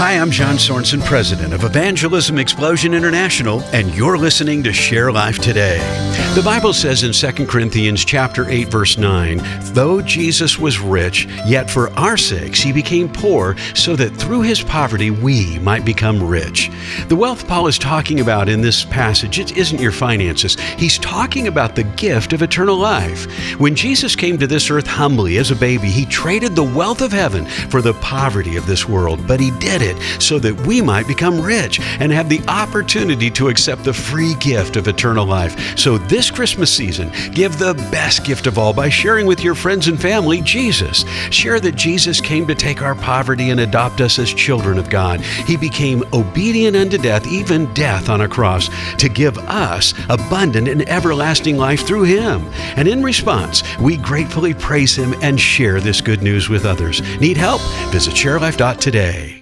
Hi, I'm John Sorensen, president of Evangelism Explosion International, and you're listening to Share Life Today. The Bible says in 2 Corinthians chapter 8 verse 9, "Though Jesus was rich, yet for our sakes he became poor, so that through his poverty we might become rich." The wealth Paul is talking about in this passage, it isn't your finances. He's talking about the gift of eternal life. When Jesus came to this earth humbly as a baby, he traded the wealth of heaven for the poverty of this world, but he did it so that we might become rich and have the opportunity to accept the free gift of eternal life. So this Christmas season, give the best gift of all by sharing with your friends and family Jesus. Share that Jesus came to take our poverty and adopt us as children of God. He became obedient unto death, even death on a cross, to give us abundant and everlasting life through Him. And in response, we gratefully praise Him and share this good news with others. Need help? Visit sharelife.today.